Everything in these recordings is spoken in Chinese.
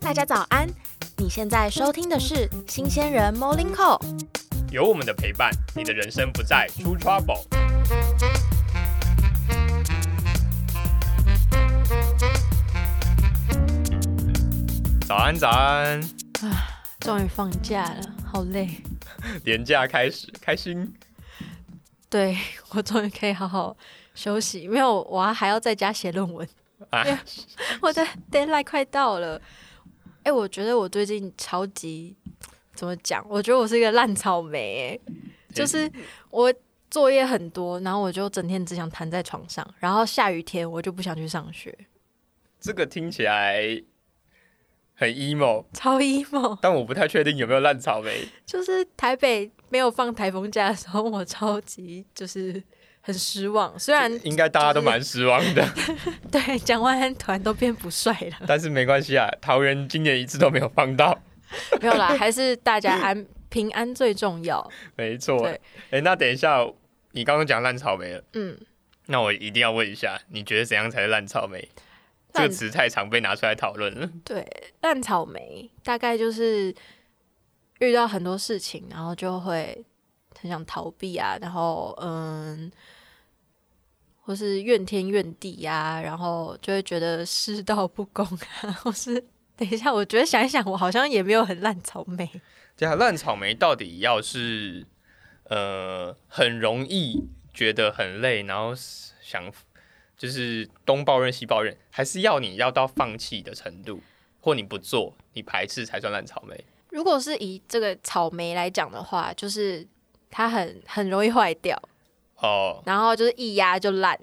大家早安！你现在收听的是新鲜人 Morning Call。有我们的陪伴，你的人生不再出 trouble。早安，早安！啊终于放假了，好累。年假开始，开心。对我终于可以好好休息，没有，我还要在家写论文。啊，我的 deadline 快到了。哎、我觉得我最近超级怎么讲？我觉得我是一个烂草莓、哎，就是我作业很多，然后我就整天只想瘫在床上，然后下雨天我就不想去上学，这个听起来很 emo，超 emo。但我不太确定有没有烂草莓。就是台北没有放台风假的时候，我超级就是很失望。虽然应该大家都蛮失望的，对蒋万安突然都变不帅了，但是没关系啊，桃园今年一次都没有放到，没有啦，还是大家安平安最重要。没错。对哎、那等一下，你刚刚讲烂草莓了，嗯，那我一定要问一下，你觉得怎样才是烂草莓？这个词太常被拿出来讨论了。对，烂草莓大概就是遇到很多事情，然后就会很想逃避啊，然后嗯，或是怨天怨地呀、然后就会觉得世道不公啊，或是等一下，我觉得想一想，我好像也没有很烂草莓。对啊，烂草莓到底要是呃很容易觉得很累，然后想就是东抱怨西抱怨，还是要你要到放弃的程度，或你不做，你排斥才算烂草莓？如果是以这个草莓来讲的话，就是它很很容易坏掉，哦，然后就是一压就烂。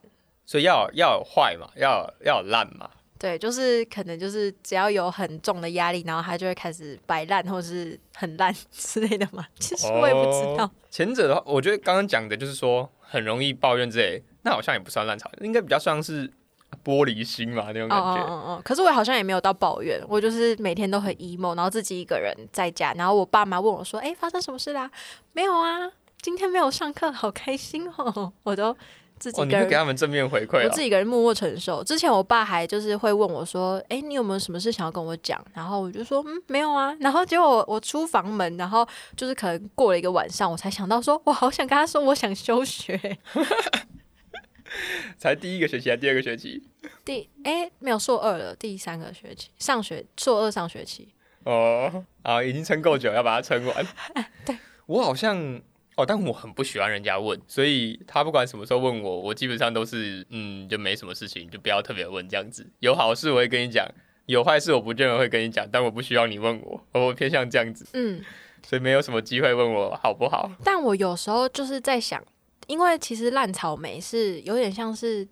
所以要要有坏嘛，要要有烂嘛。对，就是可能就是只要有很重的压力，然后它就会开始摆烂或是很烂 之类的嘛。其实我也不知道。哦前者的话，我觉得刚刚讲的就是说很容易抱怨之类，那好像也不算烂草，应该比较像是玻璃心嘛那种哦感觉。嗯嗯嗯！可是我好像也没有到抱怨，我就是每天都很 emo，然后自己一个人在家，然后我爸妈问我说：“哎、发生什么事啦？”没有啊，今天没有上课，好开心哦！我都自己哦，一个人你会给他们正面回馈我哦自己一个人默默承受。之前我爸还就是会问我说：“哎、你有没有什么事想要跟我讲？”然后我就说：“嗯，没有啊。”然后结果我我出房门，然后就是可能过了一个晚上，我才想到说：“我好想跟他说我想休学。才第一个学期还是第二个学期？第哎、没有硕二了，第三个学期上学硕二上学期。哦，啊，已经撑够久，要把它撑完。对，我好像哦，但我很不喜欢人家问，所以他不管什么时候问我，我基本上都是嗯，就没什么事情，就不要特别问这样子。有好事我会跟你讲，有坏事我不见得会跟你讲，但我不需要你问我，我偏向这样子，嗯，所以没有什么机会问我好不好。但我有时候就是在想，因为其实烂草莓是有点像是，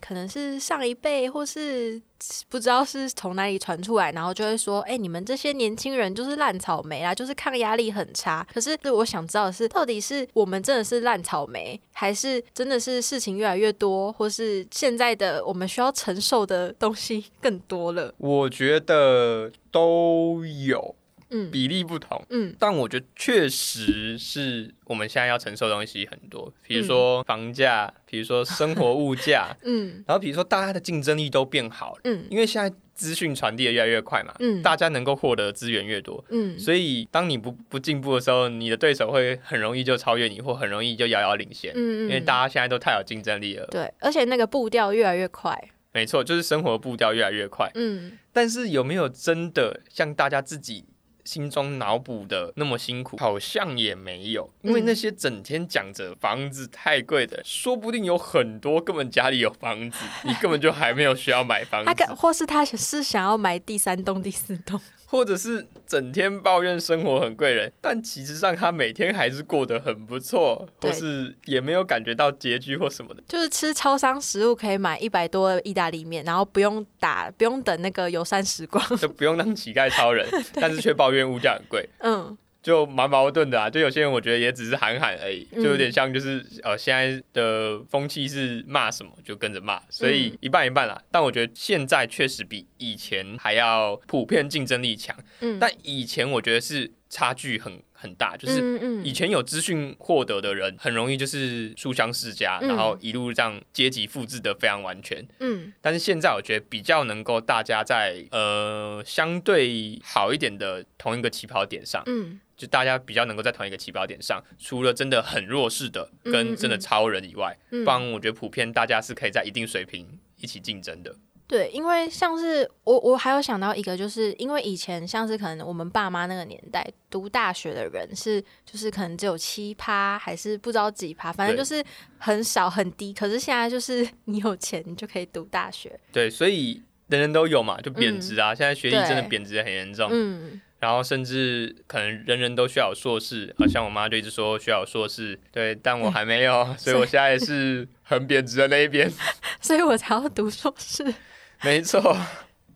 可能是上一辈或是不知道是从哪里传出来，然后就会说，哎、你们这些年轻人就是烂草莓啦，就是抗压力很差。可是我想知道的是，到底是我们真的是烂草莓，还是真的是事情越来越多，或是现在的我们需要承受的东西更多了？我觉得都有嗯。比例不同。嗯。但我觉得确实是我们现在要承受的东西很多，比如说房价，比如说生活物价，嗯。然后比如说大家的竞争力都变好了，嗯。因为现在资讯传递的越来越快嘛，嗯。大家能够获得资源越多，嗯。所以当你不不进步的时候，你的对手会很容易就超越你，或很容易就遥遥领先，嗯。因为大家现在都太有竞争力了。对，而且那个步调越来越快。没错，就是生活步调越来越快，嗯。但是有没有真的像大家自己心中脑补的那么辛苦？好像也没有，因为嗯那些整天讲着房子太贵的，说不定有很多根本家里有房子，你根本就还没有需要买房他或是他是想要买第三栋、第四栋，或者是整天抱怨生活很贵人，但其实上他每天还是过得很不错，或是也没有感觉到拮据或什么的。就是吃超商食物可以买一百多的意大利面，然后不用打，不用等那个游山时光。就不用当乞丐超人，但是却抱怨物价很贵。嗯就蛮矛盾的啊。就有些人我觉得也只是喊喊而已，嗯。就有点像就是呃现在的风气是骂什么就跟着骂，所嗯。以一半一半啦。但我觉得现在确实比以前还要普遍竞争力强，嗯，但以前我觉得是差距很很大，就是以前有资讯获得的人，很容易就是书香世家，嗯。然后一路这样阶级复制的非常完全。嗯。但是现在我觉得比较能够大家在呃相对好一点的同一个起跑点上，嗯就大家比较能够在同一个起跑点上，除了真的很弱势的嗯跟真的超人以外，嗯不然我觉得普遍大家是可以在一定水平一起竞争的。对，因为像是我，我还有想到一个，就是因为以前像是可能我们爸妈那个年代读大学的人是，就是可能只有七趴，还是不知道几趴，反正就是很少很低。可是现在就是 你有钱，你就可以读大学。对，所以人人都有嘛，就贬值啊。现在学历真的贬值的很严重，嗯然后甚至可能人人都需要有硕士，好像我妈就一直说需要有硕士，对，但我还没有，所以我现在是很贬值的那一边。所以我才要读硕士。没错，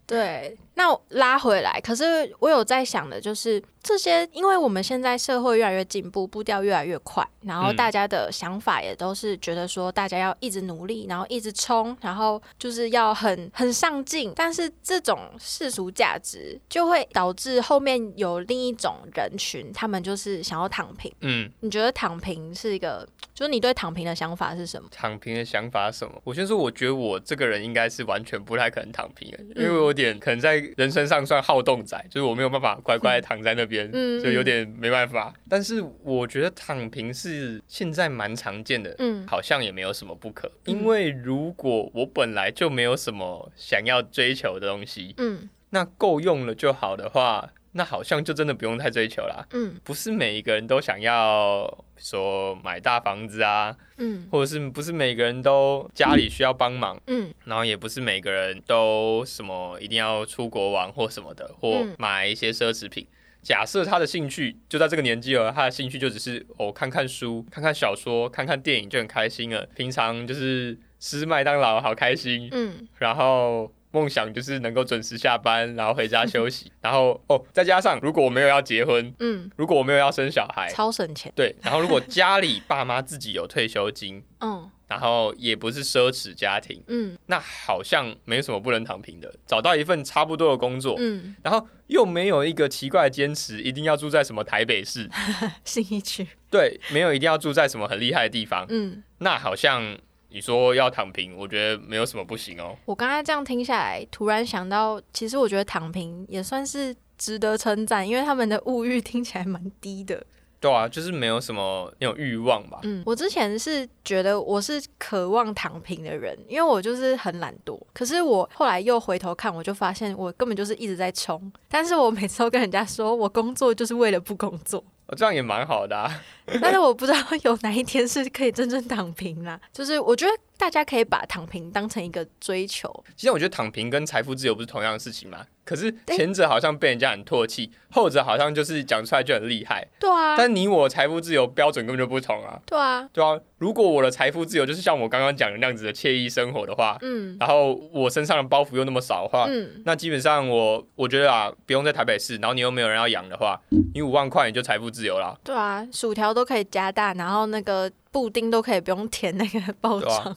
对，那拉回来，可是我有在想的，就是这些，因为我们现在社会越来越进步，步调越来越快，然后嗯大家的想法也都是觉得说，大家要一直努力，然后一直冲，然后就是要很很上进。但是这种世俗价值就会导致后面有另一种人群，他们就是想要躺平。嗯，你觉得躺平是一个，就是你对躺平的想法是什么？躺平的想法是什么？我先说，我觉得我这个人应该是完全不太可能躺平的，因为我有点可能在人身上算好动仔，就是我没有办法乖乖躺在那边，嗯就有点没办法。但是我觉得躺平是现在蛮常见的，嗯。好像也没有什么不可，因为如果我本来就没有什么想要追求的东西，嗯。那够用了就好的话，那好像就真的不用太追求啦。嗯不是每一个人都想要说买大房子啊，嗯或者是不是每个人都家里需要帮忙，嗯然后也不是每个人都什么一定要出国玩或什么的，或嗯买一些奢侈品。假设他的兴趣就在这个年纪了，他的兴趣就只是哦看看书、看看小说、看看电影就很开心了。平常就是吃麦当劳好开心，嗯然后梦想就是能够准时下班，然后回家休息。然后哦，再加上如果我没有要结婚，嗯，如果我没有要生小孩，超省钱。对，然后如果家里爸妈自己有退休金，嗯然后也不是奢侈家庭，嗯那好像没什么不能躺平的。找到一份差不多的工作，嗯，然后又没有一个奇怪的坚持，一定要住在什么台北市，新义区。对，没有一定要住在什么很厉害的地方，嗯，那好像你说要躺平，我觉得没有什么不行哦。我刚才这样听下来，突然想到，其实我觉得躺平也算是值得称赞，因为他们的物欲听起来蛮低的。对啊，就是没有什么那种欲望吧。嗯，我之前是觉得我是渴望躺平的人，因为我就是很懒惰。可是我后来又回头看，我就发现我根本就是一直在冲。但是我每次都跟人家说我工作就是为了不工作，哦，这样也蛮好的、啊。但是我不知道有哪一天是可以真正躺平啦。就是我觉得大家可以把躺平当成一个追求。其实我觉得躺平跟财富自由不是同样的事情嘛。可是前者好像被人家很唾弃，后者好像就是讲出来就很厉害。对啊，但你我财富自由标准根本就不同啊。对啊，对啊，如果我的财富自由就是像我刚刚讲的那样子的惬意生活的话，嗯然后我身上的包袱又那么少的话，嗯，那基本上我我觉得啊，不用在台北市，然后你又没有人要养的话，你五万块你就财富自由啦。对啊，薯条都可以加大，然后那个布丁都可以不用填那个包装。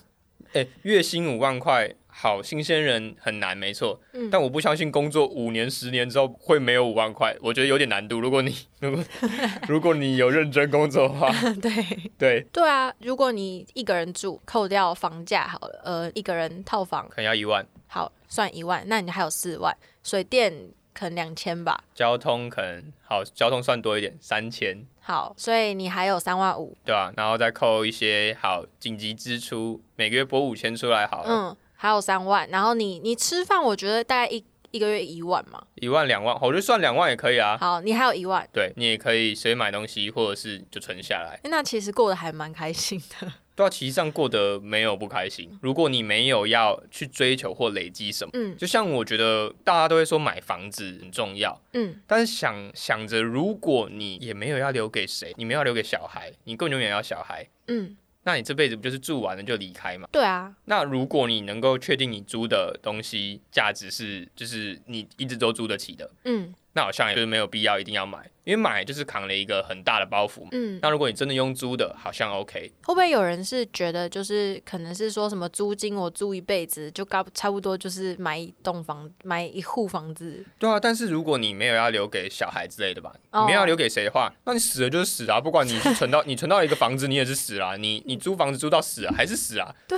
哎、月薪五万块，好，新鲜人很难，没错。嗯但我不相信工作五年、十年之后会没有五万块，我觉得有点难度。如果你 如果如果你有认真工作的话，对对，对啊，如果你一个人住，扣掉房价好了，呃，一个人套房可能要一万，好算一万，那你还有四万，水电可能两千吧。交通可能好，交通算多一点，三千，好，所以你还有三万五，对啊、然后再扣一些好紧急支出，每个月拨五千出来好了，嗯，还有三万，然后你你吃饭，我觉得大概一一个月一万嘛。一万两万，我就算两万也可以啊。好，你还有一万，对你也可以随便买东西，或者是就存下来。那其实过得还蛮开心的。对啊，其实上过得没有不开心。如果你没有要去追求或累积什么，嗯就像我觉得大家都会说买房子很重要，嗯但是想想着，如果你也没有要留给谁，你没有要留给小孩，你根本永远要小孩，嗯，那你这辈子不就是住完了就离开嘛？对啊，那如果你能够确定你租的东西价值是，就是你一直都租得起的，嗯那好像也就是没有必要一定要买，因为买就是扛了一个很大的包袱。嗯，那如果你真的用租的，好像 OK。会不会有人是觉得就是可能是说什么租金我租一辈子就差差不多就是买一栋房买一户房子？对啊，但是如果你没有要留给小孩之类的吧，哦你没有要留给谁的话，那你死了就是死啊，不管你是存到 你存到一个房子，你也是死啦、你你租房子租到死啊，还是死啊。对，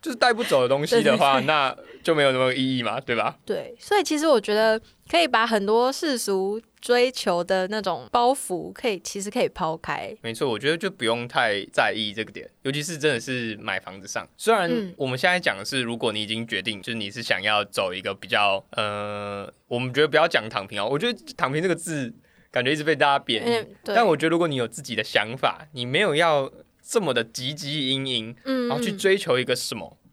就是带不走的东西的话，那就没有什么意义嘛，对吧？对，所以其实我觉得可以把很多世俗追求的那种包袱，可以其实可以抛开。没错，我觉得就不用太在意这个点，尤其是真的是买房子上。虽然嗯我们现在讲的是，如果你已经决定，就是你是想要走一个比较呃，我们觉得不要讲躺平哦，我觉得躺平这个字感觉一直被大家贬义。嗯，但我觉得如果你有自己的想法，你没有要这么的汲汲营营，嗯，然后去嗯追求一个什么，嗯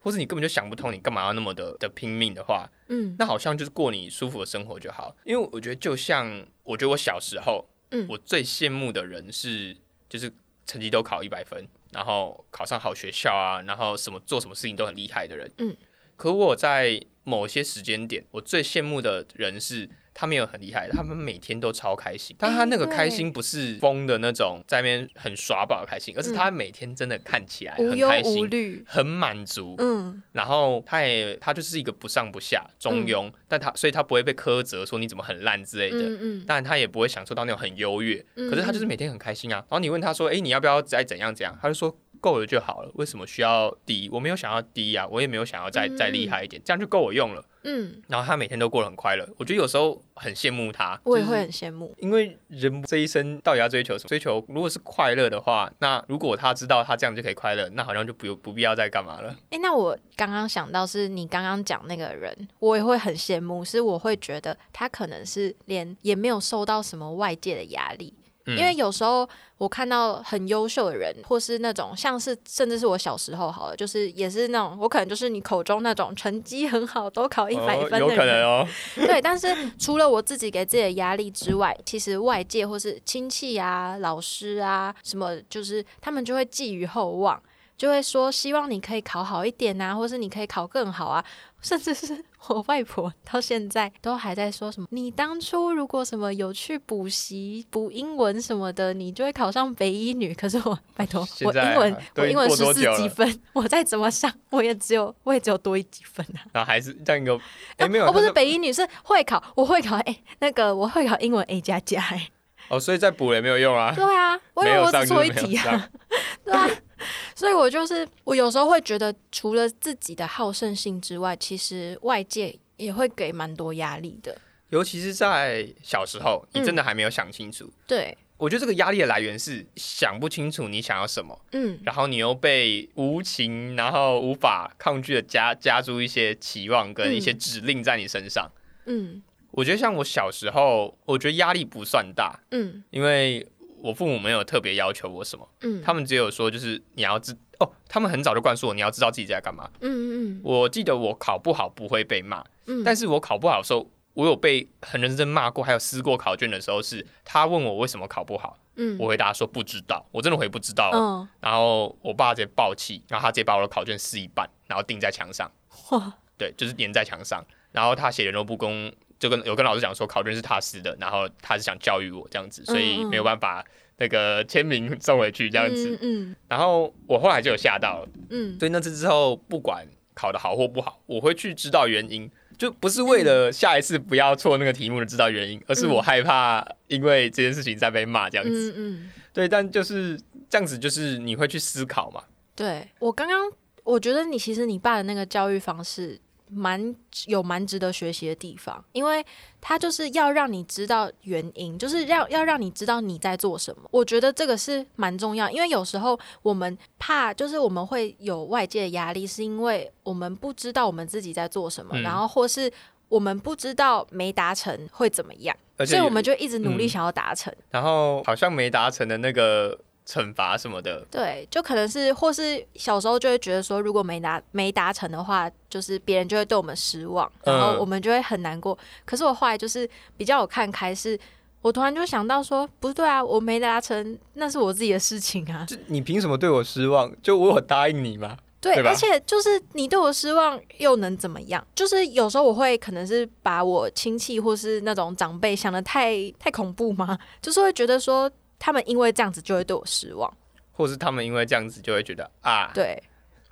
或是你根本就想不通你干嘛要那么的的拼命的话，嗯那好像就是过你舒服的生活就好。因为我觉得就像我觉得我小时候，嗯我最羡慕的人是就是成绩都考一百分，然后考上好学校啊，然后什么做什么事情都很厉害的人。嗯，可我在某些时间点，我最羡慕的人是。他没有很厉害，他们每天都超开心，但他那个开心不是疯的那种，在那边很耍宝的开心，而是他每天真的看起来很开心，虑。很满足。嗯然后他也他就是一个不上不下中庸，但他所以他不会被苛责说你怎么很烂之类的。嗯嗯但，他也不会享受到那种很优越，嗯可是他就是每天很开心啊。然后你问他说：“哎，你要不要再怎样怎样？”他就说：“够了就好了，为什么需要低？我没有想要低啊，我也没有想要再嗯再厉害一点，这样就够我用了。嗯，”然后他每天都过得很快乐，我觉得有时候很羡慕他。我也会很羡慕。因为人这一生到底要追求什么？追求如果是快乐的话，那如果他知道他这样就可以快乐，那好像就不不必要再干嘛了。哎、那我刚刚想到是你刚刚讲那个人，我也会很羡慕，是我会觉得他可能是连也没有受到什么外界的压力，嗯因为有时候我看到很优秀的人，或是那种像是甚至是我小时候好了，就是也是那种我可能就是你口中那种成绩很好，都考一百分的人，哦有可能哦。对，但是除了我自己给自己的压力之外，其实外界或是亲戚啊、老师啊什么，就是他们就会寄予厚望，就会说希望你可以考好一点啊，或是你可以考更好啊，甚至是我外婆到现在都还在说什么，你当初如果什么有去补习补英文什么的，你就会考上北医女。可是我拜托，啊我英文我英文十四几分，我再怎么上，我也只有我也只有多一几分啊。然后还是这样一个，哎、没有，哦，不是北医女，是会考，我会考，哎、那个我会考英文 A 加加，哎，哦，所以再补也没有用啊。对啊，我以为我只错一题啊，对啊，所以我就是我有时候会觉得，除了自己的好胜心之外，其实外界也会给蛮多压力的，尤其是在小时候，你嗯真的还没有想清楚。对，我觉得这个压力的来源是想不清楚你想要什么，嗯。然后你又被无情，然后无法抗拒的加加诸一些期望跟一些嗯。指令在你身上。嗯。我觉得像我小时候，我觉得压力不算大，嗯。因为我父母没有特别要求我什么，嗯，他们只有说就是你要知哦，他们很早就灌输我你要知道自己在干嘛。嗯嗯我记得我考不好不会被骂，嗯，但是我考不好的时候，我有被很认真骂过，还有撕过考卷的时候是，他问我为什么考不好，嗯我回答说不知道，我真的回不知道哦。嗯然后我爸直接爆气，然后他直接把我的考卷撕一半，然后钉在墙上，哇对，就是粘在墙上。然后他写联络部公就跟有跟老师讲说考卷是他撕的，然后他是想教育我这样子，所以没有办法那个签名送回去这样子。嗯然后我后来就有吓到了，嗯所以那次之后不管考的好或不好，我会去知道原因。就不是为了下一次不要错那个题目的知道原因，而是我害怕因为这件事情再被骂这样子。嗯嗯，对，但就是这样子，就是你会去思考嘛。对我刚刚我觉得你其实你爸的那个教育方式。蛮有蛮值得学习的地方，因为他就是要让你知道原因，就是要要让你知道你在做什么。我觉得这个是蛮重要，因为有时候我们怕，就是我们会有外界的压力，是因为我们不知道我们自己在做什么，嗯然后或是我们不知道没达成会怎么样，所以我们就一直努力嗯想要达成。然后好像没达成的那个惩罚什么的，对，就可能是，或是小时候就会觉得说，如果没达没达成的话，就是别人就会对我们失望，然后嗯我们就会很难过。可是我后来就是比较有看开是，我突然就想到说，不对啊，我没达成，那是我自己的事情啊。就你凭什么对我失望？就我有答应你吗？对，而且就是你对我失望又能怎么样？就是有时候我会可能是把我亲戚或是那种长辈想的太太恐怖吗？就是会觉得说他们因为这样子就会对我失望。或是他们因为这样子就会觉得啊，对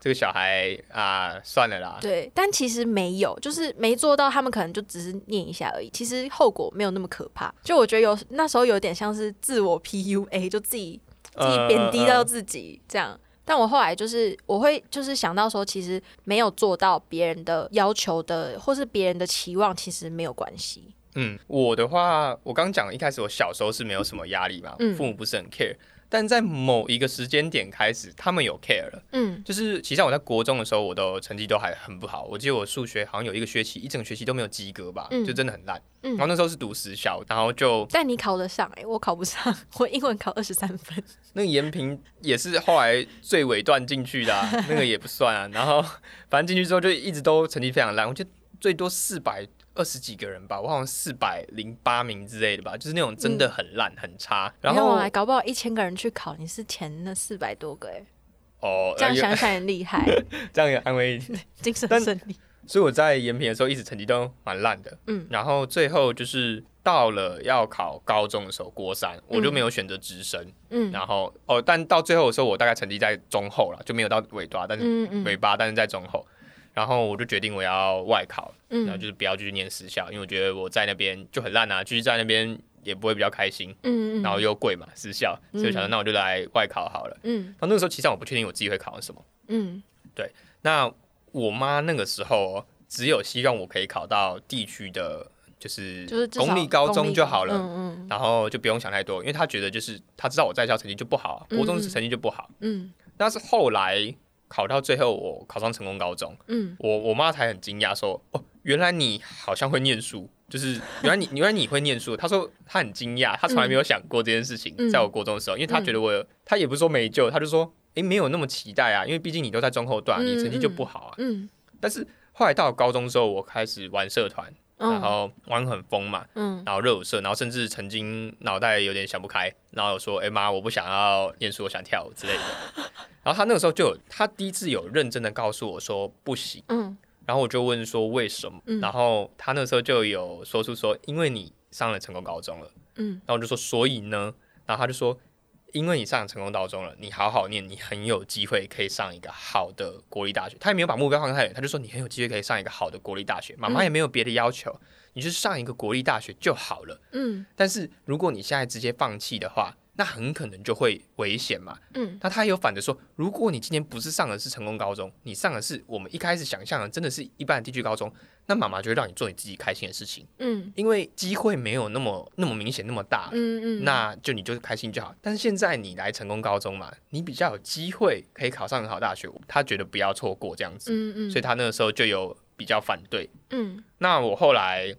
这个小孩啊，算了啦，对，但其实没有，就是没做到，他们可能就只是念一下而已。其实后果没有那么可怕。就我觉得有那时候有点像是自我 PUA，就自己自己贬低到自己这样。但我后来就是我会就是想到说，其实没有做到别人的要求的，或是别人的期望，其实没有关系。嗯，我的话，我刚讲一开始我小时候是没有什么压力嘛，嗯父母不是很 care，但在某一个时间点开始，他们有 care 了。嗯就是其实我在国中的时候，我的成绩都还很不好。我记得我数学好像有一个学期，一整个学期都没有及格吧，嗯就真的很烂。嗯然后那时候是读私校，然后就但你考得上哎、我考不上，我英文考二十三分。那个延平也是后来最尾段进去的、啊，那个也不算啊。然后反正进去之后就一直都成绩非常烂，我记得最多四百二十几个人吧，我好像四百零八名之类的吧，就是那种真的很烂、很差。然后没有啊，搞不好一千个人去考，你是前那四百多个哎、哦，这样呃想想很厉害，这样也安慰 精神胜利。所以我在延平的时候一直成绩都蛮烂的，嗯。然后最后就是到了要考高中的时候，国三我就没有选择直升，嗯。然后哦，但到最后的时候我大概成绩在中后了，就没有到尾巴，但是尾巴，但是在中后，然后我就决定我要外考，然后嗯就是不要继续念私校，因为我觉得我在那边就很烂啊，继续在那边也不会比较开心，嗯嗯，然后又贵嘛，私校，所以想说那我就来外考好了。嗯。然后那个时候其实我不确定我自己会考什么，嗯。对那我妈那个时候哦只有希望我可以考到地区的，就是就是公立高中就好了，嗯嗯。然后就不用想太多，因为她觉得就是她知道我在校成绩就不好国中成绩就不好。嗯。但是后来考到最后，我考上成功高中，嗯。我我妈才很惊讶说：“哦，原来你好像会念书，就是 原来你原来你会念书。”她说她很惊讶，她从来没有想过这件事情，嗯。在我国中的时候，因为她觉得我有，她也不是说没救，她就说：“诶，没有那么期待啊，因为毕竟你都在中后段，嗯你成绩就不好啊。嗯但是后来到高中之后，我开始玩社团，嗯，然后玩很疯嘛，嗯。然后热舞社，然后甚至曾经脑袋有点想不开，然后说：“哎、妈，我不想要念书，我想跳舞之类的。”然后他那个时候就有，他第一次有认真的告诉我说不行，嗯然后我就问说为什么，嗯然后他那时候就有说出说，因为你上了成功高中了，嗯然后我就说所以呢，然后他就说。因为你上了成功高中了，你好好念，你很有机会可以上一个好的国立大学。他也没有把目标放太远，他就说你很有机会可以上一个好的国立大学。妈妈嗯也没有别的要求，你就上一个国立大学就好了。嗯但是如果你现在直接放弃的话，那很可能就会危险嘛。嗯那他也有反着说，如果你今天不是上的是成功高中，你上的是我们一开始想象的真的是一般的地区高中，那妈妈就会让你做你自己开心的事情，嗯因为机会没有那么那么明显那么大。嗯嗯，那就你就是开心就好，但是现在你来成功高中嘛，你比较有机会可以考上很好大学，他觉得不要错过这样子，嗯嗯，所以他那个时候就有比较反对。嗯那我后来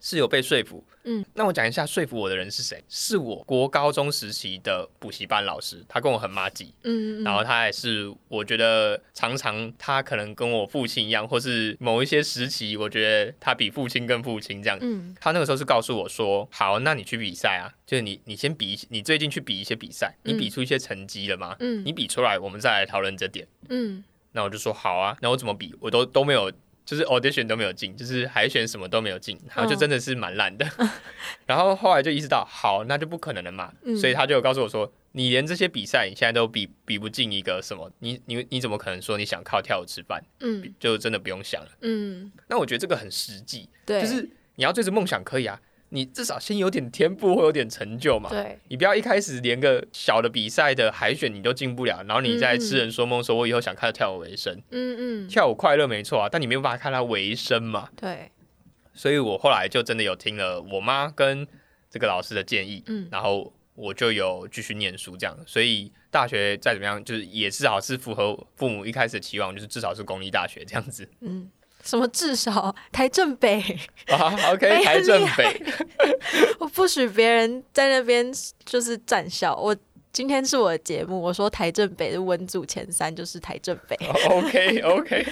是有被说服，嗯，那我讲一下说服我的人是谁？是我国高中时期的补习班老师，他跟我很妈吉，嗯，然后他也是我觉得常常他可能跟我父亲一样，或是某一些时期，我觉得他比父亲更父亲这样。嗯他那个时候是告诉我说：“好，那你去比赛啊，就是你你先比，你最近去比一些比赛，你比出一些成绩了吗？嗯你比出来，我们再来讨论这点。”嗯那我就说好啊，那我怎么比，我都都没有，就是 audition 都没有进，就是海选什么都没有进，然后就真的是蛮烂的。然后后来就意识到，好，那就不可能了嘛，嗯所以他就有告诉我说，你连这些比赛你现在都比比不进一个什么，你你你怎么可能说你想靠跳舞吃饭？嗯就真的不用想了。嗯，那我觉得这个很实际，对，就是你要追着梦想可以啊，你至少先有点天赋，会有点成就嘛。对，你不要一开始连个小的比赛的海选你都进不了，然后你在痴人说梦，说我以后想靠跳舞为生。嗯嗯，跳舞快乐没错啊，但你没有办法看它为生嘛。对，所以我后来就真的有听了我妈跟这个老师的建议，嗯然后我就有继续念书这样。所以大学再怎么样，就是也至少是符合父母一开始的期望，就是至少是公立大学这样子嗯，什么至少台正北，啊。OK，哎 台正北，我不许别人在那边就是站校。我今天是我的节目，我说台正北的文组前三就是台正北。OK OK，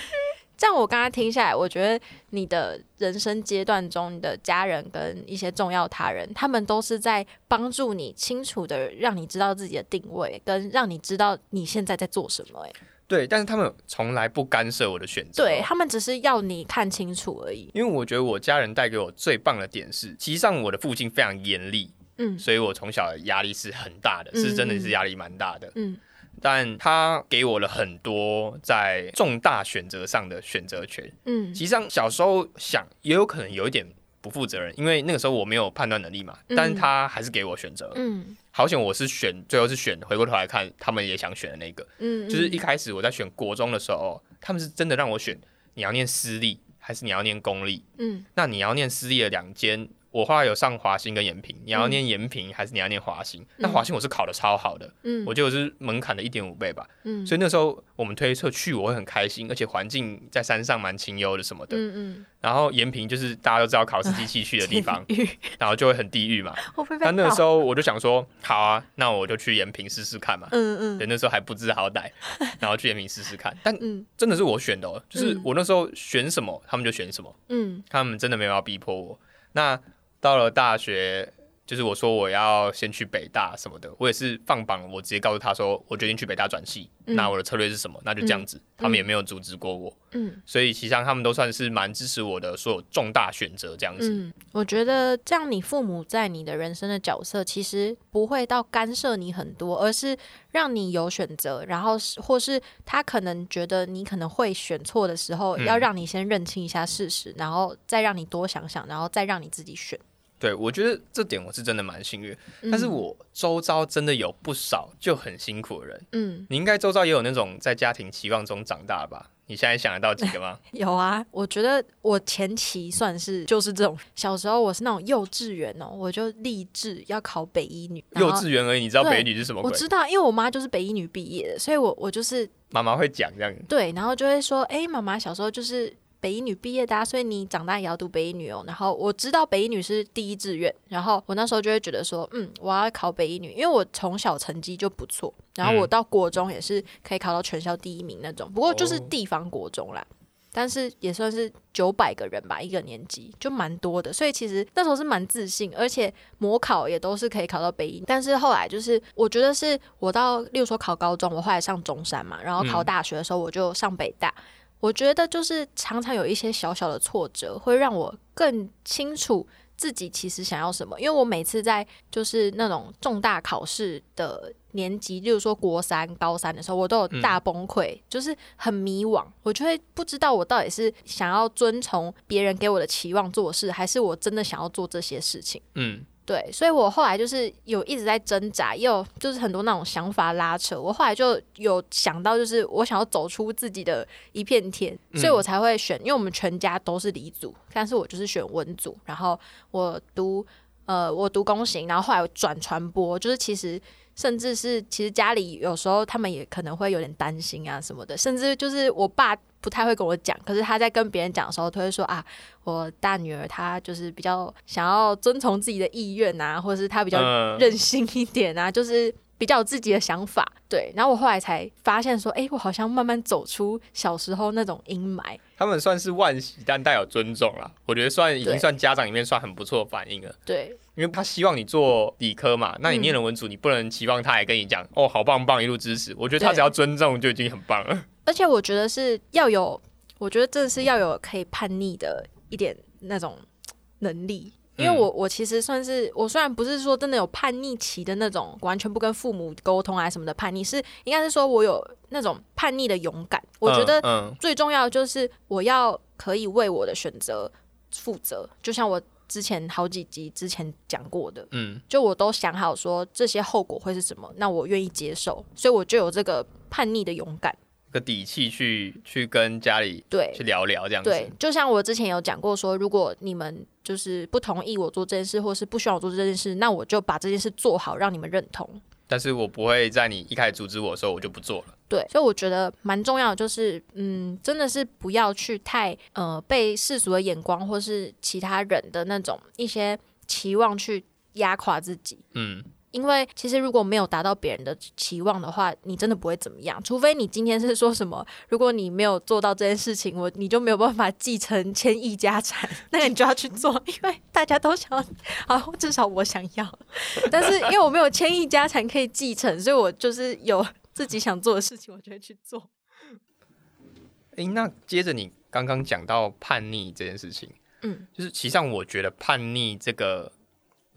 这样我刚刚听下来，我觉得你的人生阶段中，你的家人跟一些重要他人，他们都是在帮助你清楚的让你知道自己的定位，跟让你知道你现在在做什么、欸。对，但是他们从来不干涉我的选择。对他们只是要你看清楚而已。因为我觉得我家人带给我最棒的点是，其实上我的父亲非常严厉，嗯所以我从小压力是很大的，嗯是真的是压力蛮大的。嗯但他给我了很多在重大选择上的选择权。嗯其实上小时候想也有可能有一点不负责任，因为那个时候我没有判断能力嘛，嗯但是他还是给我选择。嗯好险我是选，最后是选，回过头来看，他们也想选的那个。嗯，就是一开始我在选国中的时候，他们是真的让我选，你要念私立还是你要念公立？嗯那你要念私立的两间，我后来有上华兴跟延平，你要嗯念延平还是你要念华兴？那华兴我是考的超好的，嗯我记得我是门槛的一点五倍吧，嗯所以那时候我们推测去我会很开心，而且环境在山上蛮清幽的什么的。嗯嗯，然后延平就是大家都知道考试机器去的地方，然后就会很地狱嘛。但那那个时候我就想说，好啊，那我就去延平试试看嘛。嗯嗯对，那时候还不知好歹，然后去延平试试看。但 嗯真的是我选的、哦，就是嗯我那时候选什么，他们就选什么，嗯他们真的没有要逼迫我。那到了大学，就是我说我要先去北大什么的，我也是放榜，我直接告诉他说我决定去北大转系，嗯那我的策略是什么，那就这样子，他们也没有阻止过我，嗯所以其实上他们都算是蛮支持我的所有重大选择这样子。嗯，我觉得这样，你父母在你的人生的角色其实不会到干涉你很多，而是让你有选择，然后是或是他可能觉得你可能会选错的时候，嗯要让你先认清一下事实，然后再让你多想想，然后再让你自己选。对，我觉得这点我是真的蛮幸运，嗯但是我周遭真的有不少就很辛苦的人。嗯，你应该周遭也有那种在家庭期望中长大的吧？你现在想得到几个吗？有啊，我觉得我前期算是就是这种，小时候我是那种幼稚园哦，我就立志要考北一女，幼稚园而已，你知道对北女是什么鬼？我知道，因为我妈就是北一女毕业的，所以我我就是妈妈会讲这样。对，然后就会说，哎，妈妈小时候就是北一女毕业的、啊，所以你长大也要读北一女哦。然后我知道北一女是第一志愿，然后我那时候就会觉得说，嗯，我要考北一女，因为我从小成绩就不错，然后我嗯到国中也是可以考到全校第一名那种，不过就是哦地方国中啦。但是也算是九百个人吧，一个年级就蛮多的，所以其实那时候是蛮自信，而且模考也都是可以考到北一。但是后来就是，我觉得是我到，例如说考高中，我后来上中山嘛，然后考嗯大学的时候我就上北大。我觉得就是常常有一些小小的挫折，会让我更清楚自己其实想要什么。因为我每次在就是那种重大考试的年级，例如说国三、高三的时候，我都有大崩溃，就是很迷惘，我就会不知道我到底是想要遵从别人给我的期望做事，还是我真的想要做这些事情。嗯，对，所以我后来就是有一直在挣扎，也有就是很多那种想法拉扯。我后来就有想到，就是我想要走出自己的一片天，所以我才会选，因为我们全家都是理组，但是我就是选文组，然后我读呃我读工行，然后后来我转传播，就是其实。甚至是，其实家里有时候他们也可能会有点担心啊什么的，甚至就是我爸不太会跟我讲，可是他在跟别人讲的时候，他会说啊，我大女儿她就是比较想要遵从自己的意愿啊，或者是她比较嗯任性一点啊，就是比较有自己的想法。对，然后我后来才发现说，哎、我好像慢慢走出小时候那种阴霾。他们算是万喜，但带有尊重啦。我觉得算已经算家长里面算很不错的反应了，对，因为他希望你做理科嘛，那你念了文组，你不能期望他也跟你讲哦，好棒棒，一路支持。我觉得他只要尊重就已经很棒了。而且我觉得是要有，我觉得真的是要有可以叛逆的一点那种能力。因为我我其实算是我虽然不是说真的有叛逆期的那种，完全不跟父母沟通啊什么的叛逆，是应该是说我有那种叛逆的勇敢。我觉得嗯，最重要的就是我要可以为我的选择负责，就像我之前好几集之前讲过的，嗯就我都想好说这些后果会是什么，那我愿意接受，所以我就有这个叛逆的勇敢。嗯，个底气去去跟家里对去聊聊这样子。对，就像我之前有讲过说，如果你们就是不同意我做这件事，或是不需要我做这件事，那我就把这件事做好，让你们认同。但是我不会在你一开始阻止我的时候，我就不做了。对，所以我觉得蛮重要的，就是嗯，真的是不要去太呃被世俗的眼光或是其他人的那种一些期望去压垮自己。嗯，因为其实如果没有达到别人的期望的话，你真的不会怎么样。除非你今天是说什么，如果你没有做到这件事情，我你就没有办法继承千亿家产，那个你就要去做，因为大家都想要，啊，至少我想要。但是因为我没有千亿家产可以继承，所以我就是有自己想做的事情，我就会去做。诶，那接着你刚刚讲到叛逆这件事情，嗯，就是其实上我觉得叛逆这个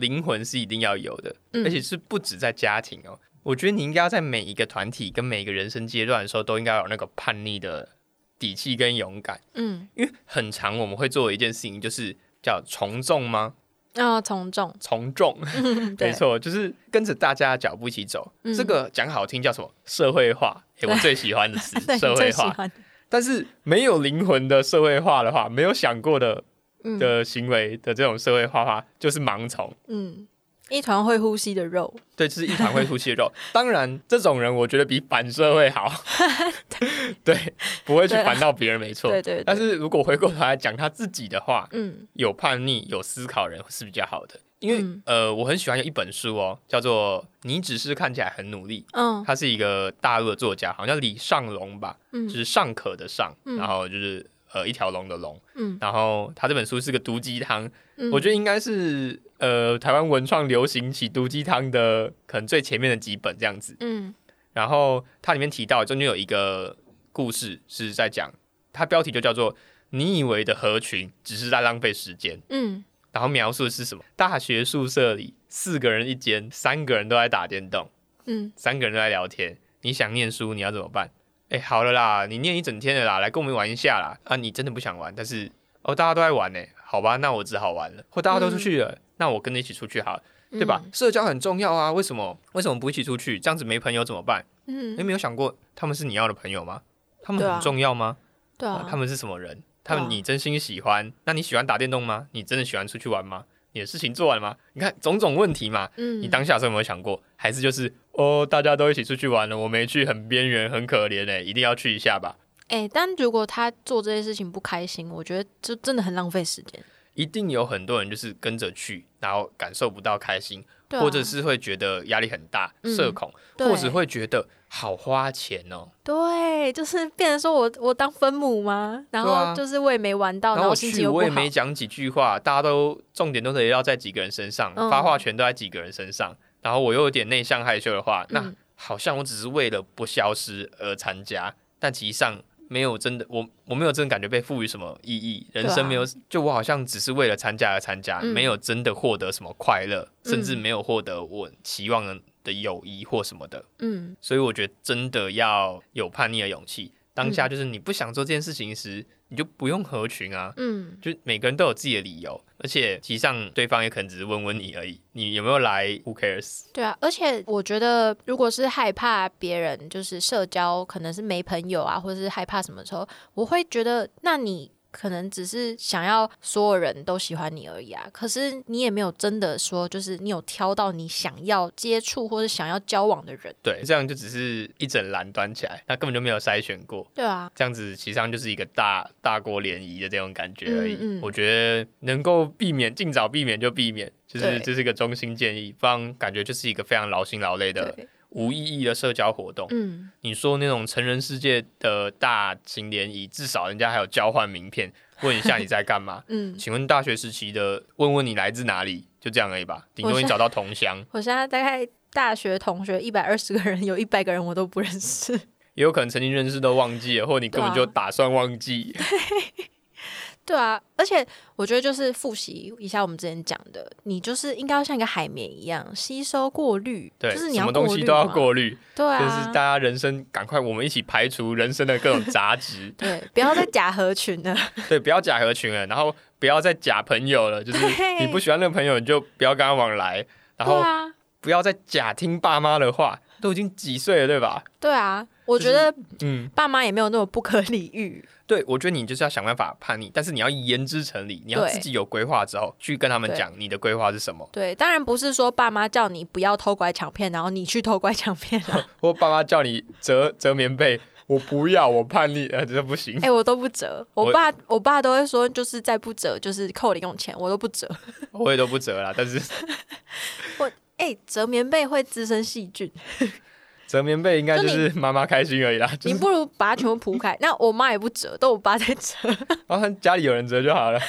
灵魂是一定要有的，嗯而且是不止在家庭哦。我觉得你应该要在每一个团体跟每一个人生阶段的时候，都应该有那个叛逆的底气跟勇敢。嗯，因为很长我们会做的一件事情就是叫从众吗？哦，从众，从众，没错，就是跟着大家的脚步一起走。嗯这个讲好听叫什么？社会化，诶我最喜欢的词，，社会化。但是没有灵魂的社会化的话，没有想过的嗯的行为的这种社会化话，就是盲从。嗯，一团会呼吸的肉，对，就是一团会呼吸的肉。当然，这种人我觉得比反社会好，对，不会去烦到别人，没错。对对对。但是如果回过头来讲他自己的话，嗯。有叛逆、有思考人是比较好的。因为、嗯。呃，我很喜欢有一本书哦，叫做《你只是看起来很努力》，嗯。他是一个大陆的作家，好像叫李尚龙吧，嗯。就嗯是尚可的尚，嗯。然后就是呃一条龙的龙。嗯然后他这本书是个毒鸡汤，嗯，我觉得应该是呃台湾文创流行起毒鸡汤的可能最前面的几本这样子。嗯然后它里面提到中间有一个故事是在讲，它标题就叫做“你以为的合群只是在浪费时间嗯”，然后描述的是什么？大学宿舍里四个人一间，三个人都在打电动，嗯三个人都在聊天。你想念书，你要怎么办？哎，好了啦，你念一整天了啦，来跟我们玩一下啦。啊，你真的不想玩，但是哦，大家都在玩呢，好吧，那我只好玩了。或大家都出去了，那我跟你一起出去好了，对吧？社交很重要啊，为什么？为什么不一起出去？这样子没朋友怎么办？嗯，你有没有想过，他们是你要的朋友吗？他们很重要吗？对啊，他们是什么人？他们你真心喜欢？那你喜欢打电动吗？你真的喜欢出去玩吗？你的事情做完了吗？你看种种问题嘛，嗯，你当下的时候有没有想过？还是就是哦，大家都一起出去玩了，我没去，很边缘，很可怜哎，一定要去一下吧？哎、但如果他做这些事情不开心，我觉得就真的很浪费时间。一定有很多人就是跟着去，然后感受不到开心，对啊或者是会觉得压力很大、嗯社恐，对或者会觉得好花钱哦。对，就是变成说我我当分母吗？然对啊后就是我也没玩到，然后我心情又不好去我也没。讲几句话，大家都重点都得要在几个人身上，嗯发话权都在几个人身上，然后我又有点内向害羞的话，那嗯好像我只是为了不消失而参加，但其实上没有真的我我没有真的感觉被赋予什么意义，人生没有，就我好像只是为了参加而参加，嗯。没有真的获得什么快乐，嗯。甚至没有获得我期望的友谊或什么的。嗯。所以我觉得真的要有叛逆的勇气。当下嗯。就是你不想做这件事情时，你就不用合群啊。嗯，就每个人都有自己的理由，而且其实上对方也可能只是问问你而已，你有没有来？Who cares？对啊，而且我觉得，如果是害怕别人就是社交，可能是没朋友啊，或者是害怕什么时候，我会觉得，那你可能只是想要所有人都喜欢你而已啊。可是你也没有真的说，就是你有挑到你想要接触或者想要交往的人。对，这样就只是一整篮端起来，那根本就没有筛选过，对啊，这样子其实上就是一个大大锅联谊的这种感觉而已。嗯嗯我觉得能够避免，尽早避免就避免，就是这是一个中心建议，不然感觉就是一个非常劳心劳累的对，无意义的社交活动。嗯，你说那种成人世界的大型联谊，至少人家还有交换名片，问一下你在干嘛。嗯，请问大学时期的，问问你来自哪里，就这样而已吧。顶多你找到同乡，我现在大概大学同学一百二十个人，有一百个人我都不认识。也有可能曾经认识都忘记了，或你根本就打算忘记。对啊，而且我觉得就是复习一下我们之前讲的，你就是应该要像一个海绵一样吸收过滤，对，就是你什么东西都要嘛，过滤，对啊，就是大家人生赶快，我们一起排除人生的各种杂质。对，不要再假合群了。对，不要假合群了，然后不要再假朋友了，就是你不喜欢那个朋友，你就不要跟他往来，然后不要再假听爸妈的话。都已经几岁了，对吧？对啊，我就是觉得嗯，爸妈也没有那么不可理喻。对，我觉得你就是要想办法叛逆，但是你要言之成理，你要自己有规划之后去跟他们讲你的规划是什么，对，当然不是说爸妈叫你不要偷拐抢骗，然后你去偷拐抢骗了。或爸妈叫你折折棉被，我不要，我叛逆，呃，这不行。哎、我都不折，我我爸我爸都会说，就是再不折就是扣零用钱，我都不折。我也都不折啦，但是 我哎、折棉被会滋生细菌，折棉被应该就就是妈妈开心而已啦，就是你不如把它全部铺开。那我妈也不折，都我爸在折。然后家里有人折就好了。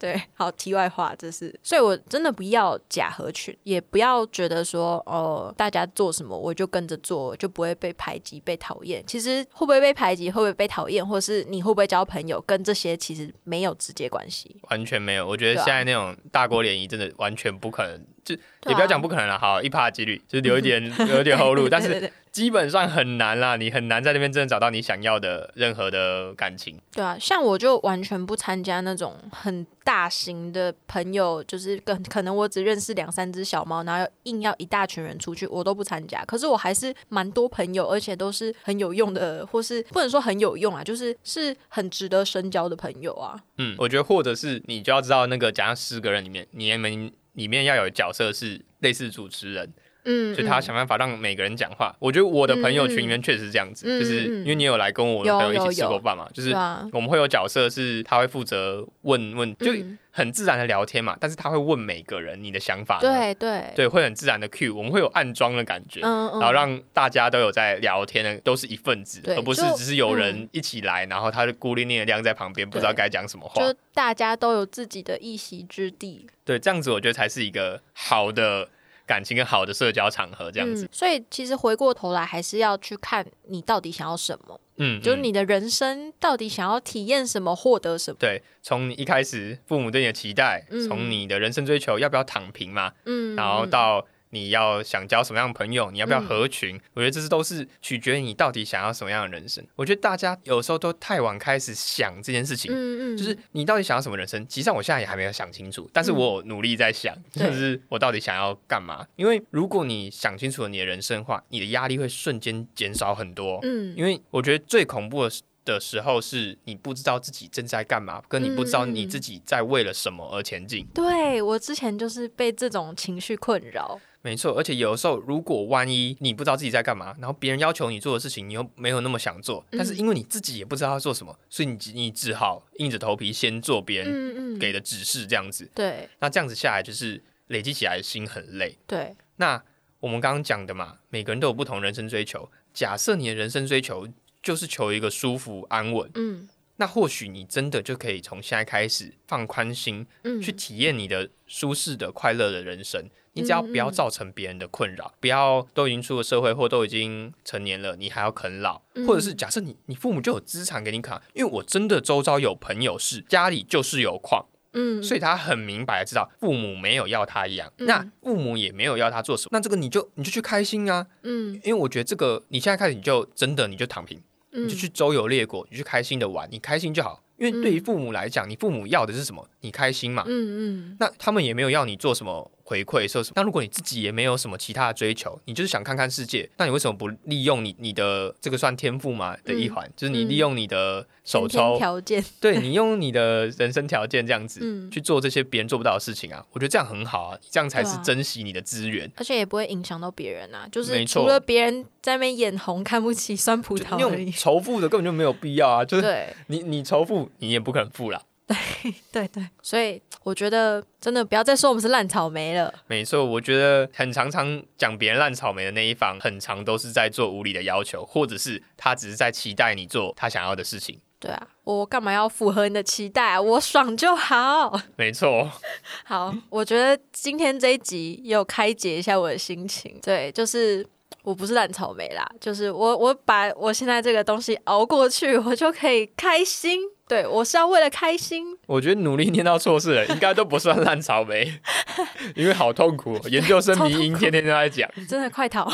对，好，题外话，这是，所以我真的不要假合群，也不要觉得说，哦，大家做什么我就跟着做，就不会被排挤、被讨厌。其实会不会被排挤，会不会被讨厌，或是你会不会交朋友，跟这些其实没有直接关系。完全没有，我觉得现在那种大锅联谊真的完全不可能，就啊也不要讲不可能了，好一趴的几率，就是留一 点留一点后路，但是基本上很难啦，你很难在那边真的找到你想要的任何的感情。对啊，像我就完全不参加那种很大型的朋友，就是跟可能我只认识两三只小猫，然后硬要一大群人出去，我都不参加。可是我还是蛮多朋友，而且都是很有用的，或是不能说很有用啊，就是是很值得深交的朋友啊。嗯，我觉得或者是你就要知道那个，假如十个人里面，你们里面要有角色是类似主持人，嗯，就他嗯。想办法让每个人讲话。我觉得我的朋友群里面确实是这样子，嗯就是嗯因为你有来跟我的朋友一起吃过饭嘛，就是我们会有角色是他会负责问问，就嗯。很自然的聊天嘛，但是他会问每个人你的想法，对对。对，会很自然的 cue，我们会有暗装的感觉。然后让大家都有在聊天的，都是一份子，而不是只是有人一起来，然后他就孤零零的晾在旁边，不知道该讲什么话。就大家都有自己的一席之地，对，这样子我觉得才是一个好的感情跟好的社交场合，这样子。嗯。所以其实回过头来，还是要去看你到底想要什么，嗯，嗯就是你的人生到底想要体验什么，获得什么。对，从你一开始父母对你的期待，嗯从你的人生追求要不要躺平嘛，嗯，然后到你要想交什么样的朋友，你要不要嗯合群？我觉得这是都是取决于你到底想要什么样的人生。我觉得大家有时候都太晚开始想这件事情，嗯嗯，就是你到底想要什么人生？其实上我现在也还没有想清楚，但是我努力在想，对就是我到底想要干嘛？因为如果你想清楚了你的人生的话，你的压力会瞬间减少很多。嗯因为我觉得最恐怖的是的时候是你不知道自己正在干嘛，跟你不知道你自己在为了什么而前进。对我之前就是被这种情绪困扰，没错，而且有的时候，如果万一你不知道自己在干嘛，然后别人要求你做的事情，你又没有那么想做，嗯但是因为你自己也不知道要做什么，所以你你只好硬着头皮先做别人给的指示，这样子。对那这样子下来，就是累积起来心很累。对，那我们刚刚讲的嘛，每个人都有不同人生追求。假设你的人生追求就是求一个舒服安稳，嗯那或许你真的就可以从现在开始放宽心，嗯，去体验你的舒适的、快乐的人生。你只要不要造成别人的困扰，不要都已经出了社会或都已经成年了，你还要啃老，嗯或者是假设你你父母就有资产给你扛，因为我真的周遭有朋友是家里就是有矿，嗯，所以他很明白知道父母没有要他养，嗯。那父母也没有要他做什么，那这个你就你就去开心啊，嗯。因为我觉得这个你现在开始你就真的你就躺平，嗯。你就去周游列国，你去开心的玩，你开心就好。因为对于父母来讲，你父母要的是什么？你开心嘛。嗯嗯。那他们也没有要你做什么回馈，说什么。那如果你自己也没有什么其他的追求，你就是想看看世界，那你为什么不利用你你的这个算天赋嘛的一环，就是你利用你的手抽，条件，对你用你的人生条件这样子、嗯去做这些别人做不到的事情啊，我觉得这样很好啊，这样才是珍惜你的资源。而且也不会影响到别人啊，就是除了别人在那边眼红看不起酸葡萄而已。仇富的根本就没有必要啊，就是你你仇富，你也不可能富啦。对对对，所以我觉得真的不要再说我们是烂草莓了。没错，我觉得很常常讲别人烂草莓的那一方，很常都是在做无理的要求，或者是他只是在期待你做他想要的事情。对啊，我干嘛要符合你的期待啊？我爽就好。没错，好，我觉得今天这一集也有开解一下我的心情。对，就是我不是烂草莓啦，就是我我把我现在这个东西熬过去，我就可以开心。对我是要为了开心。我觉得努力念到硕士了，应该都不算烂草莓，因为好痛苦哦，研究生迷音天天都在讲。真的快逃！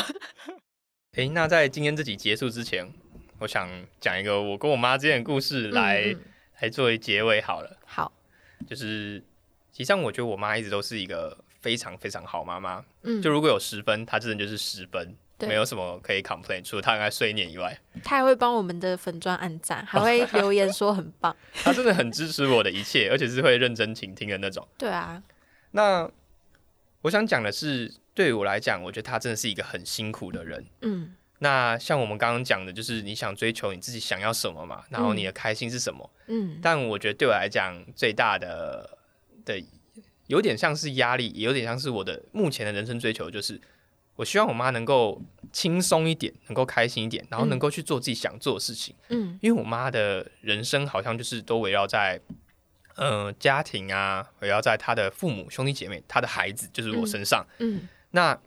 诶，那在今天这集结束之前，我想讲一个我跟我妈之间的故事来、嗯嗯来作为结尾好了。好，就是，实际上我觉得我妈一直都是一个非常非常好妈妈。嗯，就如果有十分，她真的就是十分，对没有什么可以 complain，除了她很爱碎念以外，他还会帮我们的粉砖按赞，还会留言说很棒。他真的很支持我的一切，而且是会认真倾听的那种。对啊，那我想讲的是，对于我来讲，我觉得他真的是一个很辛苦的人。嗯那像我们刚刚讲的，就是你想追求你自己想要什么嘛，然后你的开心是什么？嗯但我觉得对我来讲，最大的的有点像是压力，也有点像是我的目前的人生追求，就是我希望我妈能够轻松一点，能够开心一点，然后能够去做自己想做的事情。嗯因为我妈的人生好像就是都围绕在呃家庭啊，围绕在她的父母、兄弟姐妹、她的孩子，就是我身上。嗯那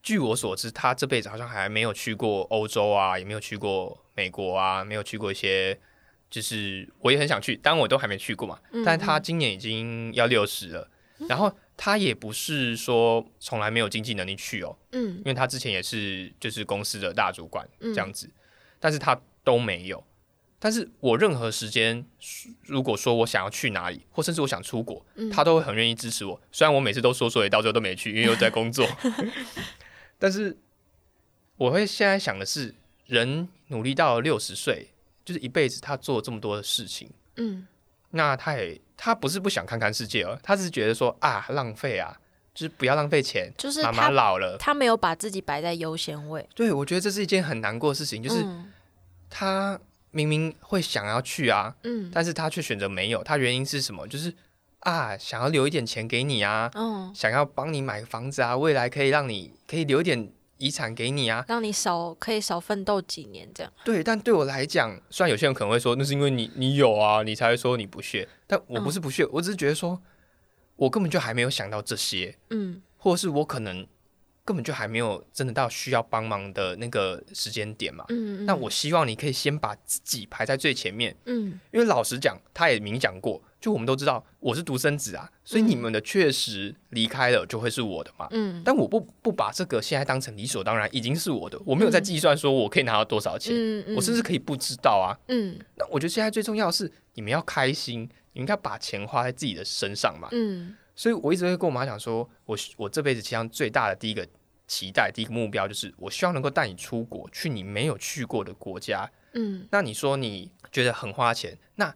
据我所知，她这辈子好像还没有去过欧洲啊，也没有去过美国啊，没有去过一些，就是我也很想去，但我都还没去过嘛。嗯但她今年已经要六十了，然后他也不是说从来没有经济能力去哦，嗯因为他之前也是就是公司的大主管嗯这样子，但是他都没有。但是我任何时间，如果说我想要去哪里，或甚至我想出国，嗯他都会很愿意支持我。虽然我每次都说说，也到最后都没去，因为我在工作。但是我会现在想的是，人努力到六十岁，就是一辈子，他做这么多的事情，嗯那他也他不是不想看看世界哦，他只是觉得说啊，浪费啊，就是不要浪费钱。就是妈妈老了，他没有把自己摆在优先位，对我觉得这是一件很难过的事情，就是嗯他明明会想要去啊，嗯但是他却选择没有。他原因是什么？就是啊，想要留一点钱给你啊，嗯，想要帮你买房子啊，未来可以让你可以留一点遗产给你啊。让你少可以少奋斗几年这样。对，但对我来讲，虽然有些人可能会说那是因为你你有啊，你才会说你不屑，但我不是不屑，我只是觉得说，我根本就还没有想到这些，嗯。或者是我可能根本就还没有真的到需要帮忙的那个时间点嘛。嗯，那我希望你可以先把自己排在最前面，嗯。因为老实讲，他也明讲过，就我们都知道我是独生子啊，所以你们的确实离开了就会是我的嘛。嗯但我不不把这个现在当成理所当然，已经是我的，我没有在计算说我可以拿到多少钱，嗯，我甚至可以不知道啊。嗯那我觉得现在最重要的是你们要开心，你们应该把钱花在自己的身上嘛。嗯所以我一直会跟我妈讲说，我我这辈子其实最大的第一个期待、第一个目标就是，我希望能够带你出国，去你没有去过的国家。嗯那你说你觉得很花钱，那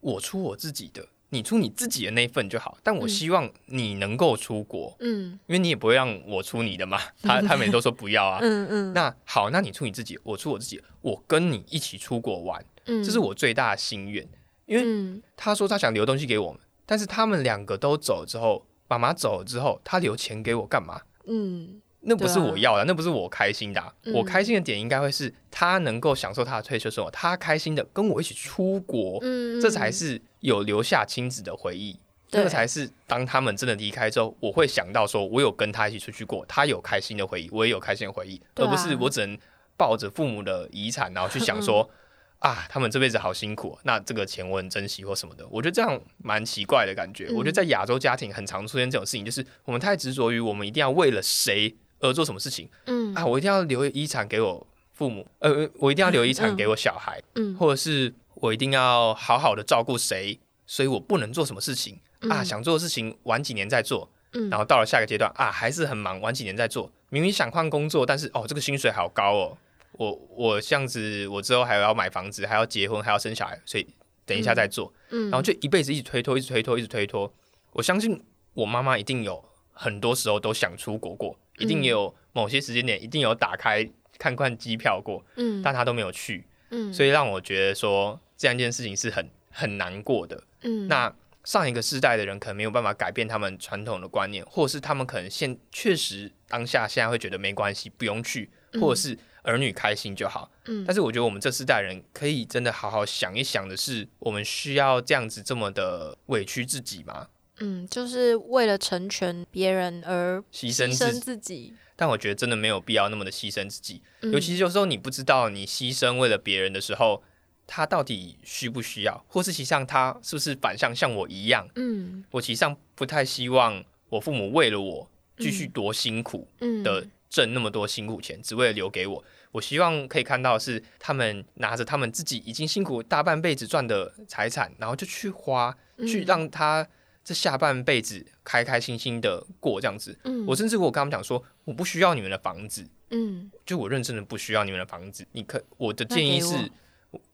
我出我自己的，你出你自己的那份就好。但我嗯希望你能够出国，嗯因为你也不会让我出你的嘛。他他们也都说不要啊。嗯嗯，那好，那你出你自己，我出我自己，我跟你一起出国玩，嗯这是我最大的心愿。因为嗯他说他想留东西给我们，但是他们两个都走之后，妈妈走了之后，他留钱给我干嘛？嗯那不是我要的，那不是我开心的啊、嗯我开心的点应该会是他能够享受他的退休生活，他开心的跟我一起出国，嗯，这才是有留下亲子的回忆。这个才是当他们真的离开之后，我会想到说，我有跟他一起出去过，他有开心的回忆，我也有开心的回忆，啊而不是我只能抱着父母的遗产，然后去想说 啊，他们这辈子好辛苦，那这个钱我很珍惜或什么的。我觉得这样蛮奇怪的感觉。嗯我觉得在亚洲家庭很常出现这种事情，就是我们太执着于我们一定要为了谁而做什么事情。嗯。啊，我一定要留遗产给我父母，呃，我一定要留遗产给我小孩，嗯或者是我一定要好好的照顾谁，所以我不能做什么事情。啊，嗯想做的事情晚几年再做，嗯。然后到了下个阶段啊，还是很忙，晚几年再做。明明想换工作，但是哦，这个薪水好高哦，我我这样子，我之后还要买房子，还要结婚，还要生小孩，所以等一下再做，嗯，然后就一辈子一直推脱，一直推脱，一直推脱。我相信我妈妈一定有很多时候都想出国过，一定有某些时间点，一定有打开看看机票过，嗯但他都没有去，嗯，所以让我觉得说这样一件事情是很很难过的。嗯那上一个世代的人可能没有办法改变他们传统的观念，或者是他们可能现确实当下现在会觉得没关系，不用去，或者是儿女开心就好。嗯但是我觉得我们这世代人可以真的好好想一想的是，我们需要这样子这么的委屈自己吗？嗯，就是为了成全别人而牺牲自己？但我觉得真的没有必要那么的牺牲自己，嗯尤其是有时候你不知道你牺牲为了别人的时候，他到底需不需要，或是其实上他是不是反向像我一样？嗯。我其实上不太希望我父母为了我继续多辛苦嗯。的挣那么多辛苦钱，只为了留给我。我希望可以看到是他们拿着他们自己已经辛苦大半辈子赚的财产，然后就去花，去嗯。让他这下半辈子开开心心的过这样子。嗯我甚至我跟他们讲说，我不需要你们的房子，嗯，就我认真的不需要你们的房子。你可我的建议是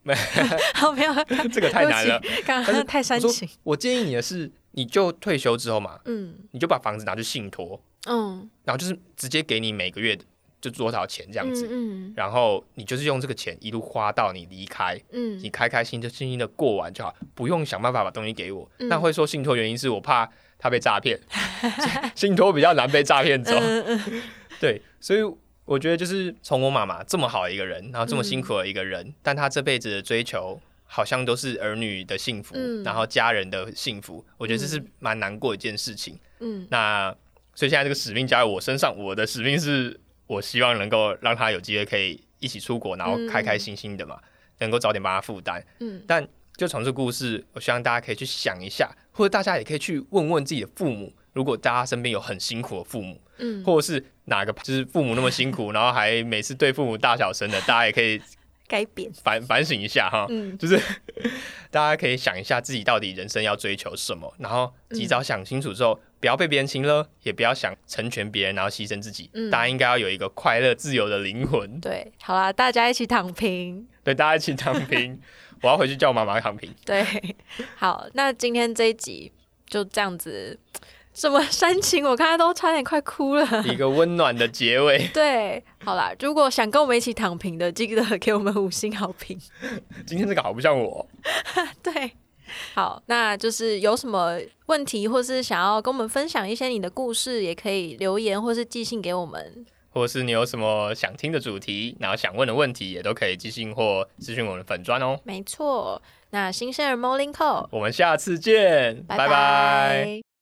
好没有，这个太难了。刚刚太煽情，我建议你的是，你就退休之后嘛，嗯你就把房子拿去信托。嗯然后就是直接给你每个月就多少钱这这样子，嗯然后你就是用这个钱一路花到你离开，嗯。你开开心心心的过完就好，不用想办法把东西给我。嗯。那会说信托原因是我怕他被诈骗，信托比较难被诈骗走。对，所以我觉得就是从我妈妈这么好的一个人，然后这么辛苦的一个人，但她这辈子的追求好像都是儿女的幸福，嗯。然后家人的幸福，我觉得这是蛮难过的一件事情。嗯。那所以现在这个使命加在我身上，我的使命是我希望能够让他有机会可以一起出国，然后开开心心的嘛，能够早点帮他负担。嗯。但就从这故事，我希望大家可以去想一下，或者大家也可以去问问自己的父母，如果大家身边有很辛苦的父母，嗯，或者是哪个就是父母那么辛苦，然后还每次对父母大小声的，大家也可以改变，反反省一下哈。嗯就是 大家可以想一下自己到底人生要追求什么，然后及早想清楚之后，不要被别人亲了，也不要想成全别人，然后牺牲自己。嗯大家应该要有一个快乐自由的灵魂。对，好啦，大家一起躺平。对，大家一起躺平。我要回去叫我妈妈躺平。对，好，那今天这一集就这样子，这么煽情，我刚才都差点快哭了。一个温暖的结尾。对，好啦，如果想跟我们一起躺平的，记得给我们五星好评。今天这个好不像我，对，好，那就是有什么问题，或是想要跟我们分享一些你的故事，也可以留言或是寄信给我们。或者是你有什么想听的主题，然后想问的问题，也都可以寄信或私讯我们的粉砖哦。没错，那新生儿 Morning Call，我们下次见，拜拜